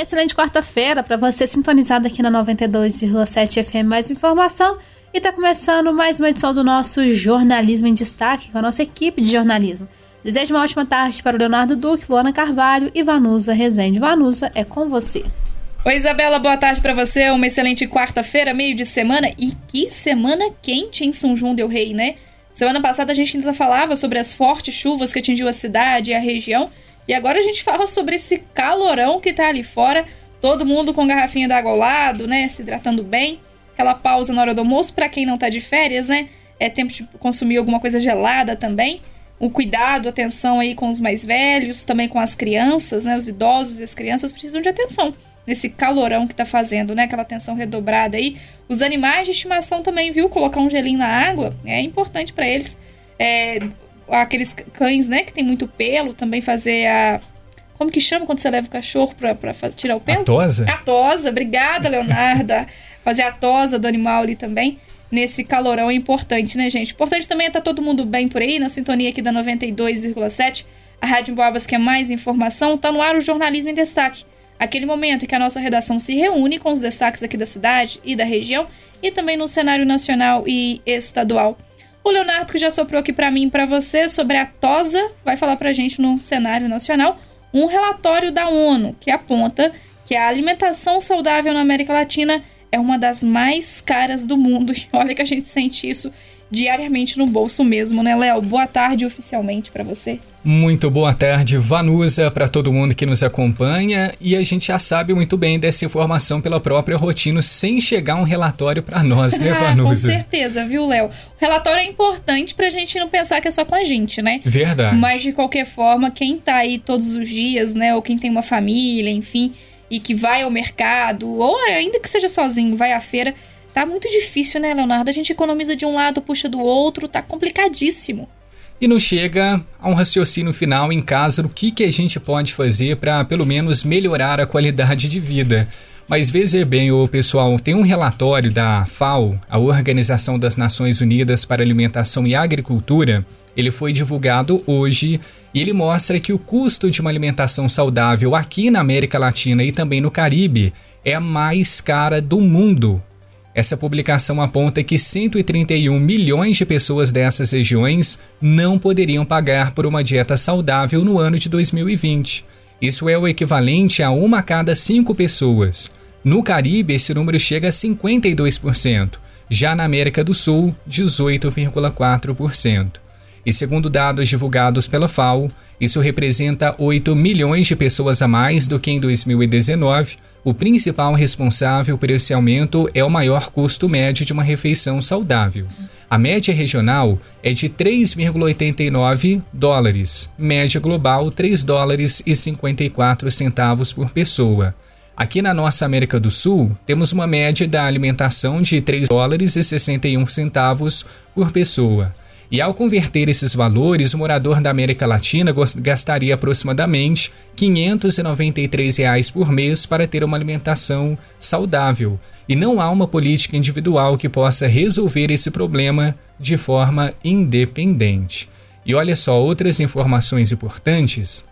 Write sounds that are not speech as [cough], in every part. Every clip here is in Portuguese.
Excelente quarta-feira para você sintonizado aqui na 92,7 FM. Mais informação e está começando mais uma edição do nosso Jornalismo em Destaque com a nossa equipe de jornalismo. Desejo uma ótima tarde para o Leonardo Duque, Luana Carvalho e Vanusa Rezende. Vanusa, é com você. Oi, Isabela, boa tarde para você. Uma excelente quarta-feira, meio de semana. E que semana quente em São João Del Rei, né? Semana passada a gente ainda falava sobre as fortes chuvas que atingiu a cidade e a região. E agora a gente fala sobre esse calorão que tá ali fora. Todo mundo com garrafinha d'água ao lado, né? Se hidratando bem. Aquela pausa na hora do almoço, para quem não tá de férias, né? É tempo de consumir alguma coisa gelada também. O cuidado, atenção aí com os mais velhos, também com as crianças, né? Os idosos e as crianças precisam de atenção nesse calorão que tá fazendo, né? Aquela atenção redobrada aí. Os animais de estimação também, viu? Colocar um gelinho na água é importante para eles. É, aqueles cães, né, que tem muito pelo, também fazer a. Como que chama quando você leva o cachorro pra, pra tirar o pelo? A tosa? A tosa, obrigada, Leonarda. [laughs] fazer a tosa do animal ali também. Nesse calorão é importante, né, gente? Importante também é estar tá todo mundo bem por aí, na sintonia aqui da 92,7. A Rádio Boabas quer mais informação. Tá no ar o Jornalismo em Destaque. Aquele momento em que a nossa redação se reúne com os destaques aqui da cidade e da região e também no cenário nacional e estadual. O Leonardo, que já soprou aqui para mim e para você sobre a TOSA, vai falar para gente no cenário nacional um relatório da ONU que aponta que a alimentação saudável na América Latina é uma das mais caras do mundo. [laughs] E olha que a gente sente isso diariamente no bolso mesmo, né, Léo? Boa tarde oficialmente para você. Muito boa tarde, Vanusa, para todo mundo que nos acompanha. E a gente já sabe muito bem dessa informação pela própria rotina, sem chegar um relatório para nós, né, [laughs] Vanusa? com certeza, viu, Léo? O relatório é importante para a gente não pensar que é só com a gente, né? Verdade. Mas de qualquer forma, quem tá aí todos os dias, né, ou quem tem uma família, enfim, e que vai ao mercado, ou ainda que seja sozinho, vai à feira Tá muito difícil, né, Leonardo? A gente economiza de um lado, puxa do outro, tá complicadíssimo. E não chega a um raciocínio final em casa do que, que a gente pode fazer para pelo menos melhorar a qualidade de vida. Mas veja bem, o pessoal, tem um relatório da FAO, a Organização das Nações Unidas para Alimentação e Agricultura. Ele foi divulgado hoje e ele mostra que o custo de uma alimentação saudável aqui na América Latina e também no Caribe é a mais cara do mundo. Essa publicação aponta que 131 milhões de pessoas dessas regiões não poderiam pagar por uma dieta saudável no ano de 2020. Isso é o equivalente a uma a cada cinco pessoas. No Caribe, esse número chega a 52%, já na América do Sul, 18,4%. E segundo dados divulgados pela FAO, isso representa 8 milhões de pessoas a mais do que em 2019 o principal responsável por esse aumento é o maior custo médio de uma refeição saudável. A média regional é de 3,89 dólares, média global 3 dólares e 54 centavos por pessoa. Aqui na nossa América do Sul, temos uma média da alimentação de 3 dólares e 61 centavos por pessoa. E ao converter esses valores, o morador da América Latina gastaria aproximadamente 593 reais por mês para ter uma alimentação saudável. E não há uma política individual que possa resolver esse problema de forma independente. E olha só, outras informações importantes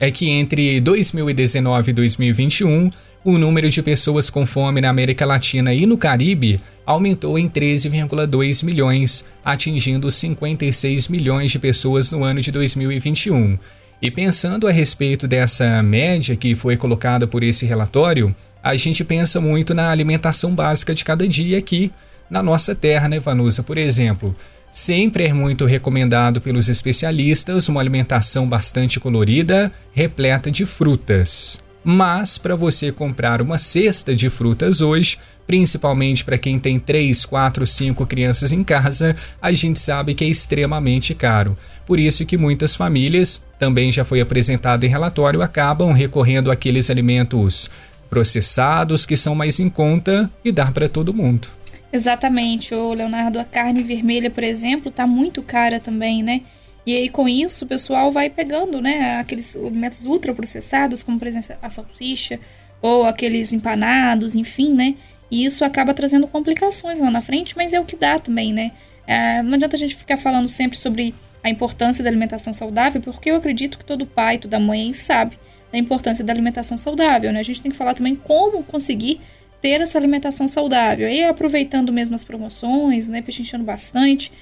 é que entre 2019 e 2021, o número de pessoas com fome na América Latina e no Caribe aumentou em 13,2 milhões, atingindo 56 milhões de pessoas no ano de 2021. E pensando a respeito dessa média que foi colocada por esse relatório, a gente pensa muito na alimentação básica de cada dia aqui na nossa terra, né, Vanusa? Por exemplo, sempre é muito recomendado pelos especialistas uma alimentação bastante colorida, repleta de frutas. Mas para você comprar uma cesta de frutas hoje, principalmente para quem tem 3, 4, 5 crianças em casa, a gente sabe que é extremamente caro. Por isso que muitas famílias, também já foi apresentado em relatório, acabam recorrendo àqueles alimentos processados que são mais em conta e dá para todo mundo. Exatamente, o Leonardo, a carne vermelha, por exemplo, está muito cara também, né? E aí, com isso, o pessoal vai pegando, né, aqueles alimentos ultraprocessados, como, por exemplo, a salsicha, ou aqueles empanados, enfim, né? E isso acaba trazendo complicações lá na frente, mas é o que dá também, né? É, não adianta a gente ficar falando sempre sobre a importância da alimentação saudável, porque eu acredito que todo pai, toda mãe sabe. da importância da alimentação saudável, né? A gente tem que falar também como conseguir ter essa alimentação saudável. Aí aproveitando mesmo as promoções, né, pechinchando bastante,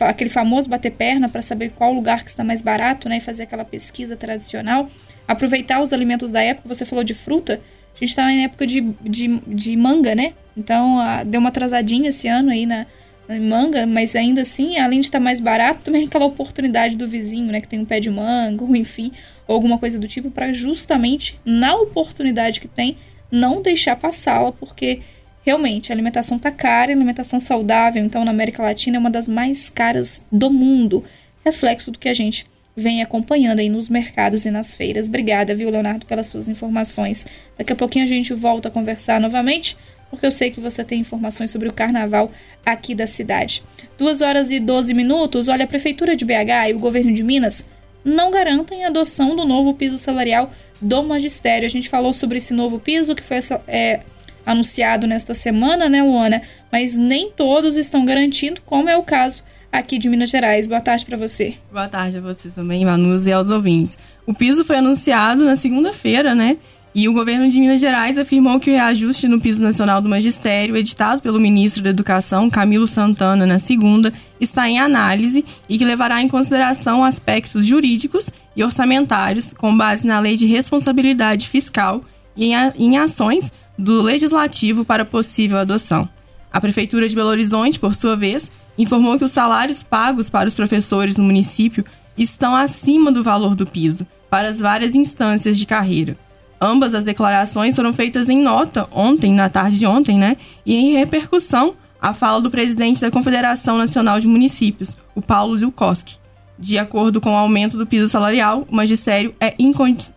aquele famoso bater perna para saber qual lugar que está mais barato, né, e fazer aquela pesquisa tradicional. Aproveitar os alimentos da época, você falou de fruta, a gente está em época de, de, de manga, né? Então a, deu uma atrasadinha esse ano aí na, na manga, mas ainda assim, além de estar tá mais barato, também aquela oportunidade do vizinho, né, que tem um pé de manga, ou enfim, ou alguma coisa do tipo, para justamente na oportunidade que tem não deixar passá-la, porque realmente a alimentação tá cara, a alimentação saudável, então na América Latina é uma das mais caras do mundo, reflexo do que a gente vem acompanhando aí nos mercados e nas feiras. Obrigada, viu, Leonardo, pelas suas informações. Daqui a pouquinho a gente volta a conversar novamente, porque eu sei que você tem informações sobre o carnaval aqui da cidade. 2 horas e 12 minutos. Olha, a Prefeitura de BH e o governo de Minas não garantem a adoção do novo piso salarial do magistério. A gente falou sobre esse novo piso que foi é, anunciado nesta semana, né, Luana? Mas nem todos estão garantindo, como é o caso aqui de Minas Gerais. Boa tarde para você. Boa tarde a você também, Manus, e aos ouvintes. O piso foi anunciado na segunda-feira, né? E o governo de Minas Gerais afirmou que o reajuste no piso nacional do magistério, editado pelo ministro da Educação, Camilo Santana, na segunda, está em análise e que levará em consideração aspectos jurídicos e orçamentários com base na Lei de Responsabilidade Fiscal e em ações do Legislativo para possível adoção. A Prefeitura de Belo Horizonte, por sua vez, informou que os salários pagos para os professores no município estão acima do valor do piso para as várias instâncias de carreira. Ambas as declarações foram feitas em nota ontem, na tarde de ontem, né? E em repercussão à fala do presidente da Confederação Nacional de Municípios, o Paulo Zilkowski. De acordo com o aumento do piso salarial, o magistério é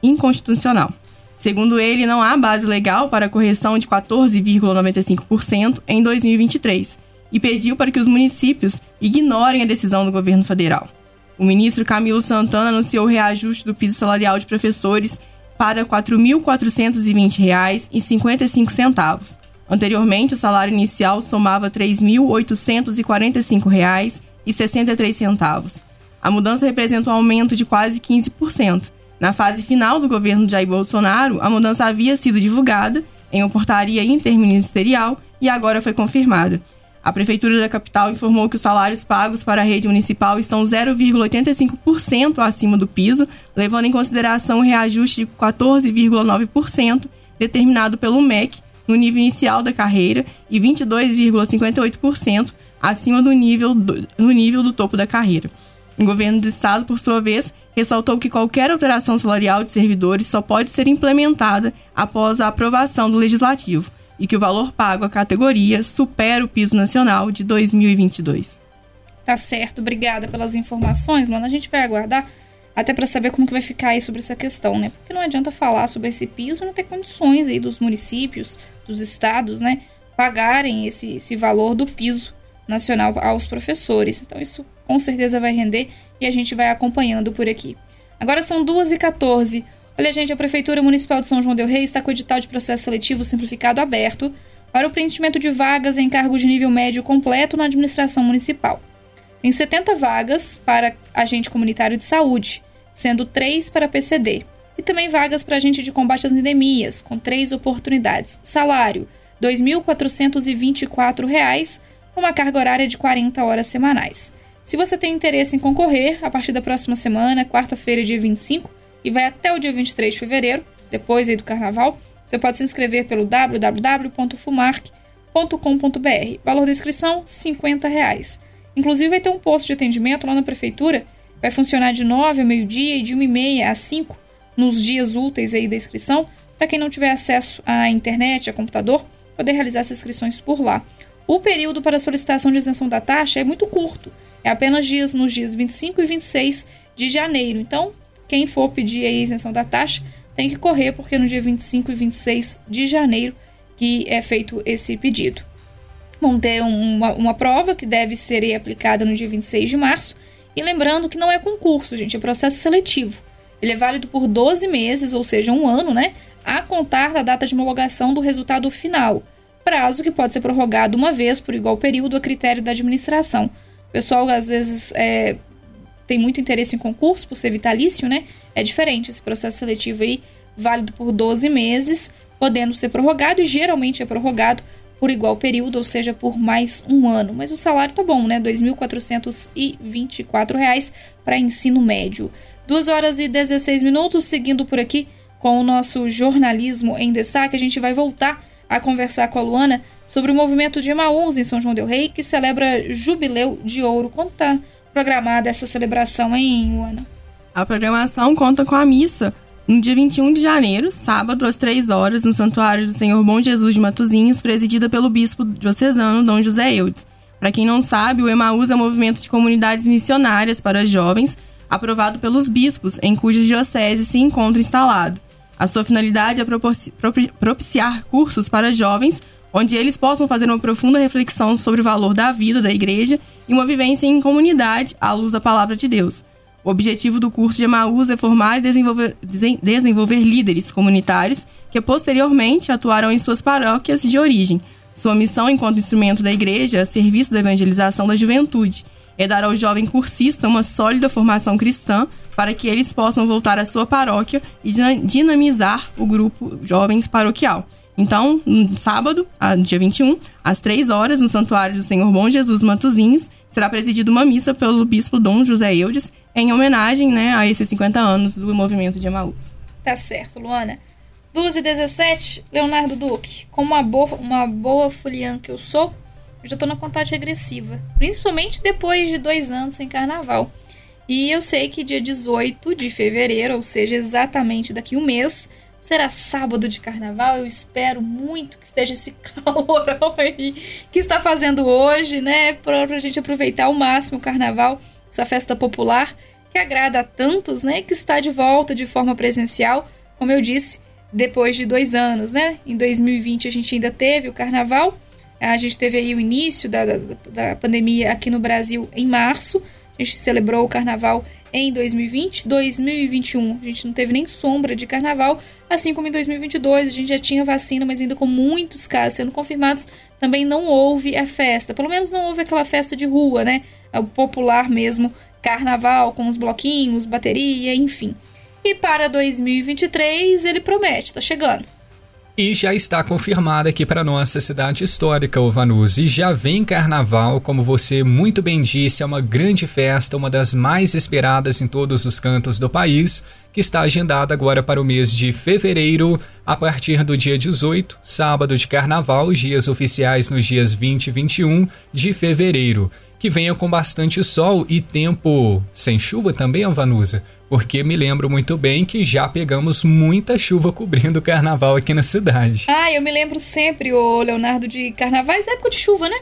inconstitucional. Segundo ele, não há base legal para a correção de 14,95% em 2023 e pediu para que os municípios ignorem a decisão do governo federal. O ministro Camilo Santana anunciou o reajuste do piso salarial de professores para R$ 4.420,55. Anteriormente, o salário inicial somava R$ 3.845,63. A mudança representa um aumento de quase 15%. Na fase final do governo de Jair Bolsonaro, a mudança havia sido divulgada em uma portaria interministerial e agora foi confirmada. A Prefeitura da capital informou que os salários pagos para a rede municipal estão 0,85% acima do piso, levando em consideração o reajuste de 14,9% determinado pelo MEC no nível inicial da carreira e 22,58% acima do nível do, nível do topo da carreira. O governo do estado, por sua vez, ressaltou que qualquer alteração salarial de servidores só pode ser implementada após a aprovação do legislativo e que o valor pago à categoria supera o piso nacional de 2022. Tá certo, obrigada pelas informações, Lana. A gente vai aguardar até para saber como que vai ficar aí sobre essa questão, né? Porque não adianta falar sobre esse piso não ter condições aí dos municípios, dos estados, né, pagarem esse, esse valor do piso nacional aos professores. Então isso com certeza vai render e a gente vai acompanhando por aqui. Agora são 2h14. Olha, gente, a Prefeitura Municipal de São João Del Rei está com o edital de processo seletivo simplificado aberto para o preenchimento de vagas em cargos de nível médio completo na administração municipal. Tem 70 vagas para agente comunitário de saúde, sendo 3 para PCD. E também vagas para agente de combate às endemias, com três oportunidades. Salário: R$ 2.424, com uma carga horária de 40 horas semanais. Se você tem interesse em concorrer, a partir da próxima semana, quarta-feira, dia 25, e vai até o dia 23 de fevereiro, depois aí do carnaval, você pode se inscrever pelo www.fumarc.com.br. Valor da inscrição, 50 reais. Inclusive vai ter um posto de atendimento lá na prefeitura, vai funcionar de 9 ao meio-dia e de 1 e meia às 5 nos dias úteis aí da inscrição, para quem não tiver acesso à internet, a computador, poder realizar as inscrições por lá. O período para solicitação de isenção da taxa é muito curto, é apenas dias nos dias 25 e 26 de janeiro. Então, quem for pedir a isenção da taxa tem que correr, porque no dia 25 e 26 de janeiro que é feito esse pedido. Vão ter uma, uma prova que deve ser aplicada no dia 26 de março. E lembrando que não é concurso, gente, é processo seletivo. Ele é válido por 12 meses, ou seja, um ano, né? A contar da data de homologação do resultado final. Prazo que pode ser prorrogado uma vez por igual período a critério da administração. O pessoal, às vezes, é, tem muito interesse em concurso por ser vitalício, né? É diferente esse processo seletivo aí válido por 12 meses, podendo ser prorrogado e geralmente é prorrogado por igual período, ou seja, por mais um ano. Mas o salário tá bom, né? R$ 2.424 para ensino médio. 2 horas e 16 minutos, seguindo por aqui com o nosso jornalismo em destaque, a gente vai voltar a conversar com a Luana sobre o movimento de Emaús em São João del Rei, que celebra Jubileu de Ouro. Está programada essa celebração, hein, Luana? A programação conta com a missa no dia 21 de janeiro, sábado, às 3 horas, no Santuário do Senhor Bom Jesus de Matozinhos, presidida pelo bispo diocesano Dom José Eudes. Para quem não sabe, o Emaús é um movimento de comunidades missionárias para jovens, aprovado pelos bispos, em cujas diocese se encontra instalado. A sua finalidade é propiciar cursos para jovens, onde eles possam fazer uma profunda reflexão sobre o valor da vida da igreja e uma vivência em comunidade à luz da palavra de Deus. O objetivo do curso de Emaús é formar e desenvolver, desenvolver líderes comunitários que posteriormente atuarão em suas paróquias de origem. Sua missão enquanto instrumento da igreja é serviço da evangelização da juventude é dar ao jovem cursista uma sólida formação cristã para que eles possam voltar à sua paróquia e dinamizar o grupo Jovens Paroquial. Então, no sábado, dia 21, às 3 horas, no Santuário do Senhor Bom Jesus Matozinhos, será presidida uma missa pelo bispo Dom José Eudes, em homenagem né, a esses 50 anos do movimento de Emaús. Tá certo, Luana. 12 e 17, Leonardo Duque. Como uma boa, uma boa foliã que eu sou, eu já tô na contagem regressiva. Principalmente depois de dois anos sem carnaval. E eu sei que dia 18 de fevereiro, ou seja, exatamente daqui um mês, será sábado de carnaval. Eu espero muito que esteja esse [laughs] calorão aí que está fazendo hoje, né? Pra, pra gente aproveitar ao máximo o carnaval, essa festa popular que agrada a tantos, né? Que está de volta de forma presencial, como eu disse, depois de dois anos, né? Em 2020 a gente ainda teve o carnaval a gente teve aí o início da, da, da pandemia aqui no Brasil em março. A gente celebrou o carnaval em 2020. 2021 a gente não teve nem sombra de carnaval, assim como em 2022 a gente já tinha vacina, mas ainda com muitos casos sendo confirmados, também não houve a festa. Pelo menos não houve aquela festa de rua, né? O popular mesmo carnaval com os bloquinhos, bateria, enfim. E para 2023 ele promete, tá chegando. E já está confirmada aqui para nossa cidade histórica, o Vanus. E já vem carnaval, como você muito bem disse, é uma grande festa, uma das mais esperadas em todos os cantos do país, que está agendada agora para o mês de fevereiro, a partir do dia 18, sábado de carnaval, dias oficiais nos dias 20 e 21 de fevereiro. Que venha com bastante sol e tempo sem chuva também, Vanusa porque me lembro muito bem que já pegamos muita chuva cobrindo o carnaval aqui na cidade. Ah, eu me lembro sempre, o Leonardo, de carnavais, época de chuva, né?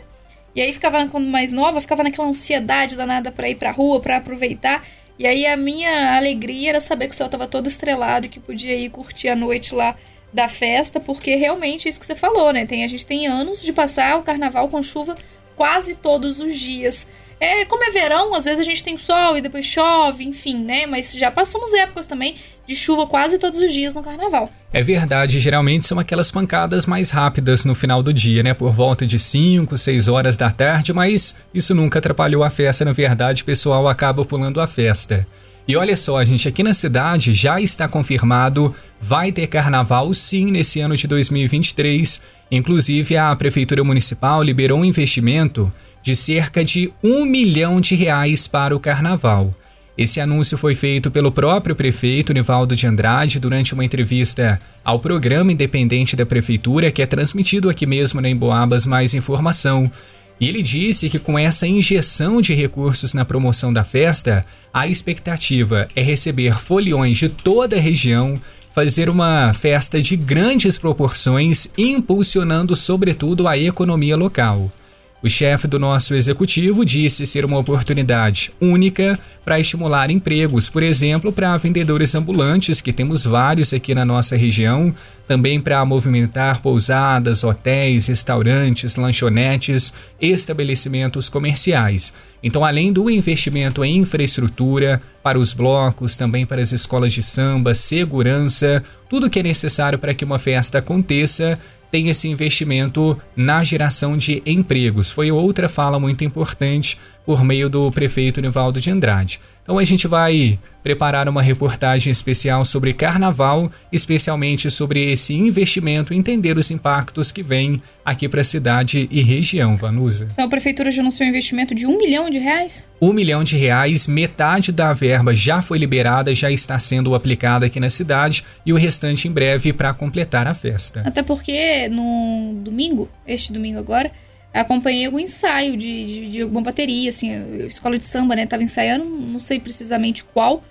E aí ficava, quando mais nova, ficava naquela ansiedade danada pra ir pra rua, pra aproveitar. E aí a minha alegria era saber que o céu tava todo estrelado e que podia ir curtir a noite lá da festa, porque realmente é isso que você falou, né? Tem, a gente tem anos de passar o carnaval com chuva quase todos os dias. É, como é verão, às vezes a gente tem sol e depois chove, enfim, né? Mas já passamos épocas também de chuva quase todos os dias no carnaval. É verdade, geralmente são aquelas pancadas mais rápidas no final do dia, né? Por volta de 5, 6 horas da tarde, mas isso nunca atrapalhou a festa, na verdade, o pessoal acaba pulando a festa. E olha só, gente, aqui na cidade já está confirmado, vai ter carnaval sim nesse ano de 2023. Inclusive, a Prefeitura Municipal liberou um investimento de cerca de um milhão de reais para o carnaval. Esse anúncio foi feito pelo próprio prefeito Nivaldo de Andrade durante uma entrevista ao programa independente da prefeitura, que é transmitido aqui mesmo na Emboabas Mais Informação. E ele disse que com essa injeção de recursos na promoção da festa, a expectativa é receber foliões de toda a região, fazer uma festa de grandes proporções, impulsionando sobretudo a economia local. O chefe do nosso executivo disse ser uma oportunidade única para estimular empregos, por exemplo, para vendedores ambulantes, que temos vários aqui na nossa região, também para movimentar pousadas, hotéis, restaurantes, lanchonetes, estabelecimentos comerciais. Então, além do investimento em infraestrutura, para os blocos, também para as escolas de samba, segurança, tudo que é necessário para que uma festa aconteça, tem esse investimento na geração de empregos. Foi outra fala muito importante por meio do prefeito Nivaldo de Andrade. Então a gente vai preparar uma reportagem especial sobre carnaval, especialmente sobre esse investimento, entender os impactos que vêm aqui para a cidade e região, Vanusa. Então a prefeitura já anunciou um investimento de um milhão de reais? Um milhão de reais, metade da verba já foi liberada, já está sendo aplicada aqui na cidade e o restante em breve para completar a festa. Até porque no domingo, este domingo agora, acompanhei algum ensaio de, de, de alguma bateria, assim, escola de samba, né? Tava ensaiando, não sei precisamente qual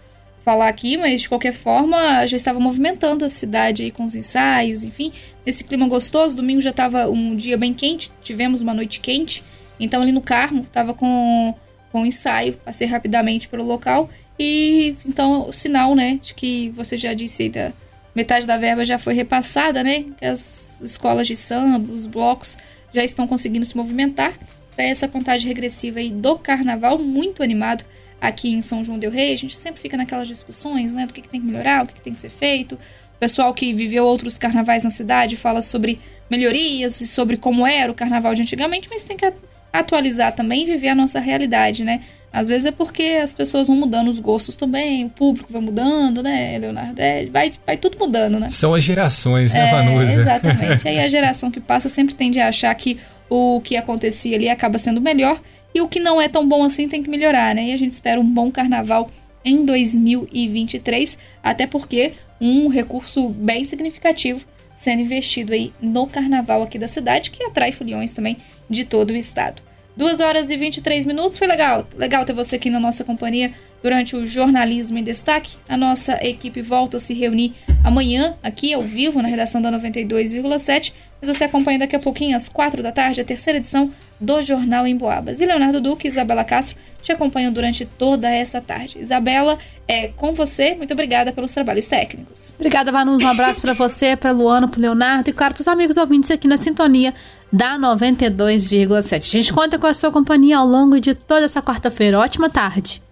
falar aqui, mas de qualquer forma já estava movimentando a cidade aí com os ensaios, enfim, nesse clima gostoso. Domingo já estava um dia bem quente, tivemos uma noite quente, então ali no Carmo estava com, com ensaio, passei rapidamente pelo local e então o sinal, né, de que você já disse aí da metade da verba já foi repassada, né, as escolas de samba, os blocos já estão conseguindo se movimentar para essa contagem regressiva aí do carnaval, muito animado aqui em São João del Rei. A gente sempre fica naquelas discussões, né, do que, que tem que melhorar, o que, que tem que ser feito. O pessoal que viveu outros carnavais na cidade fala sobre melhorias e sobre como era o carnaval de antigamente, mas tem que atualizar também e viver a nossa realidade, né? Às vezes é porque as pessoas vão mudando os gostos também, o público vai mudando, né, Leonardo? É, vai, vai tudo mudando, né? São as gerações, né, é, Vanusa? Exatamente. Aí a [laughs] geração que passa sempre tende a achar que o que acontecia ali acaba sendo melhor e o que não é tão bom assim tem que melhorar, né? E a gente espera um bom carnaval em 2023, até porque um recurso bem significativo sendo investido aí no carnaval aqui da cidade, que atrai foliões também de todo o estado. 2 horas e 23 minutos. Foi legal. Legal ter você aqui na nossa companhia durante o Jornalismo em Destaque. A nossa equipe volta a se reunir amanhã, aqui ao vivo, na redação da 92,7. Mas você acompanha daqui a pouquinho, às 4 da tarde, a terceira edição do Jornal em Boabas. E Leonardo Duque e Isabela Castro te acompanham durante toda esta tarde. Isabela, é com você. Muito obrigada pelos trabalhos técnicos. Obrigada, Vanus. Um abraço para você, para Luana, para Leonardo e, claro, para os amigos ouvintes aqui na sintonia da 92,7. A gente conta com a sua companhia ao longo de toda essa quarta-feira. Ótima tarde.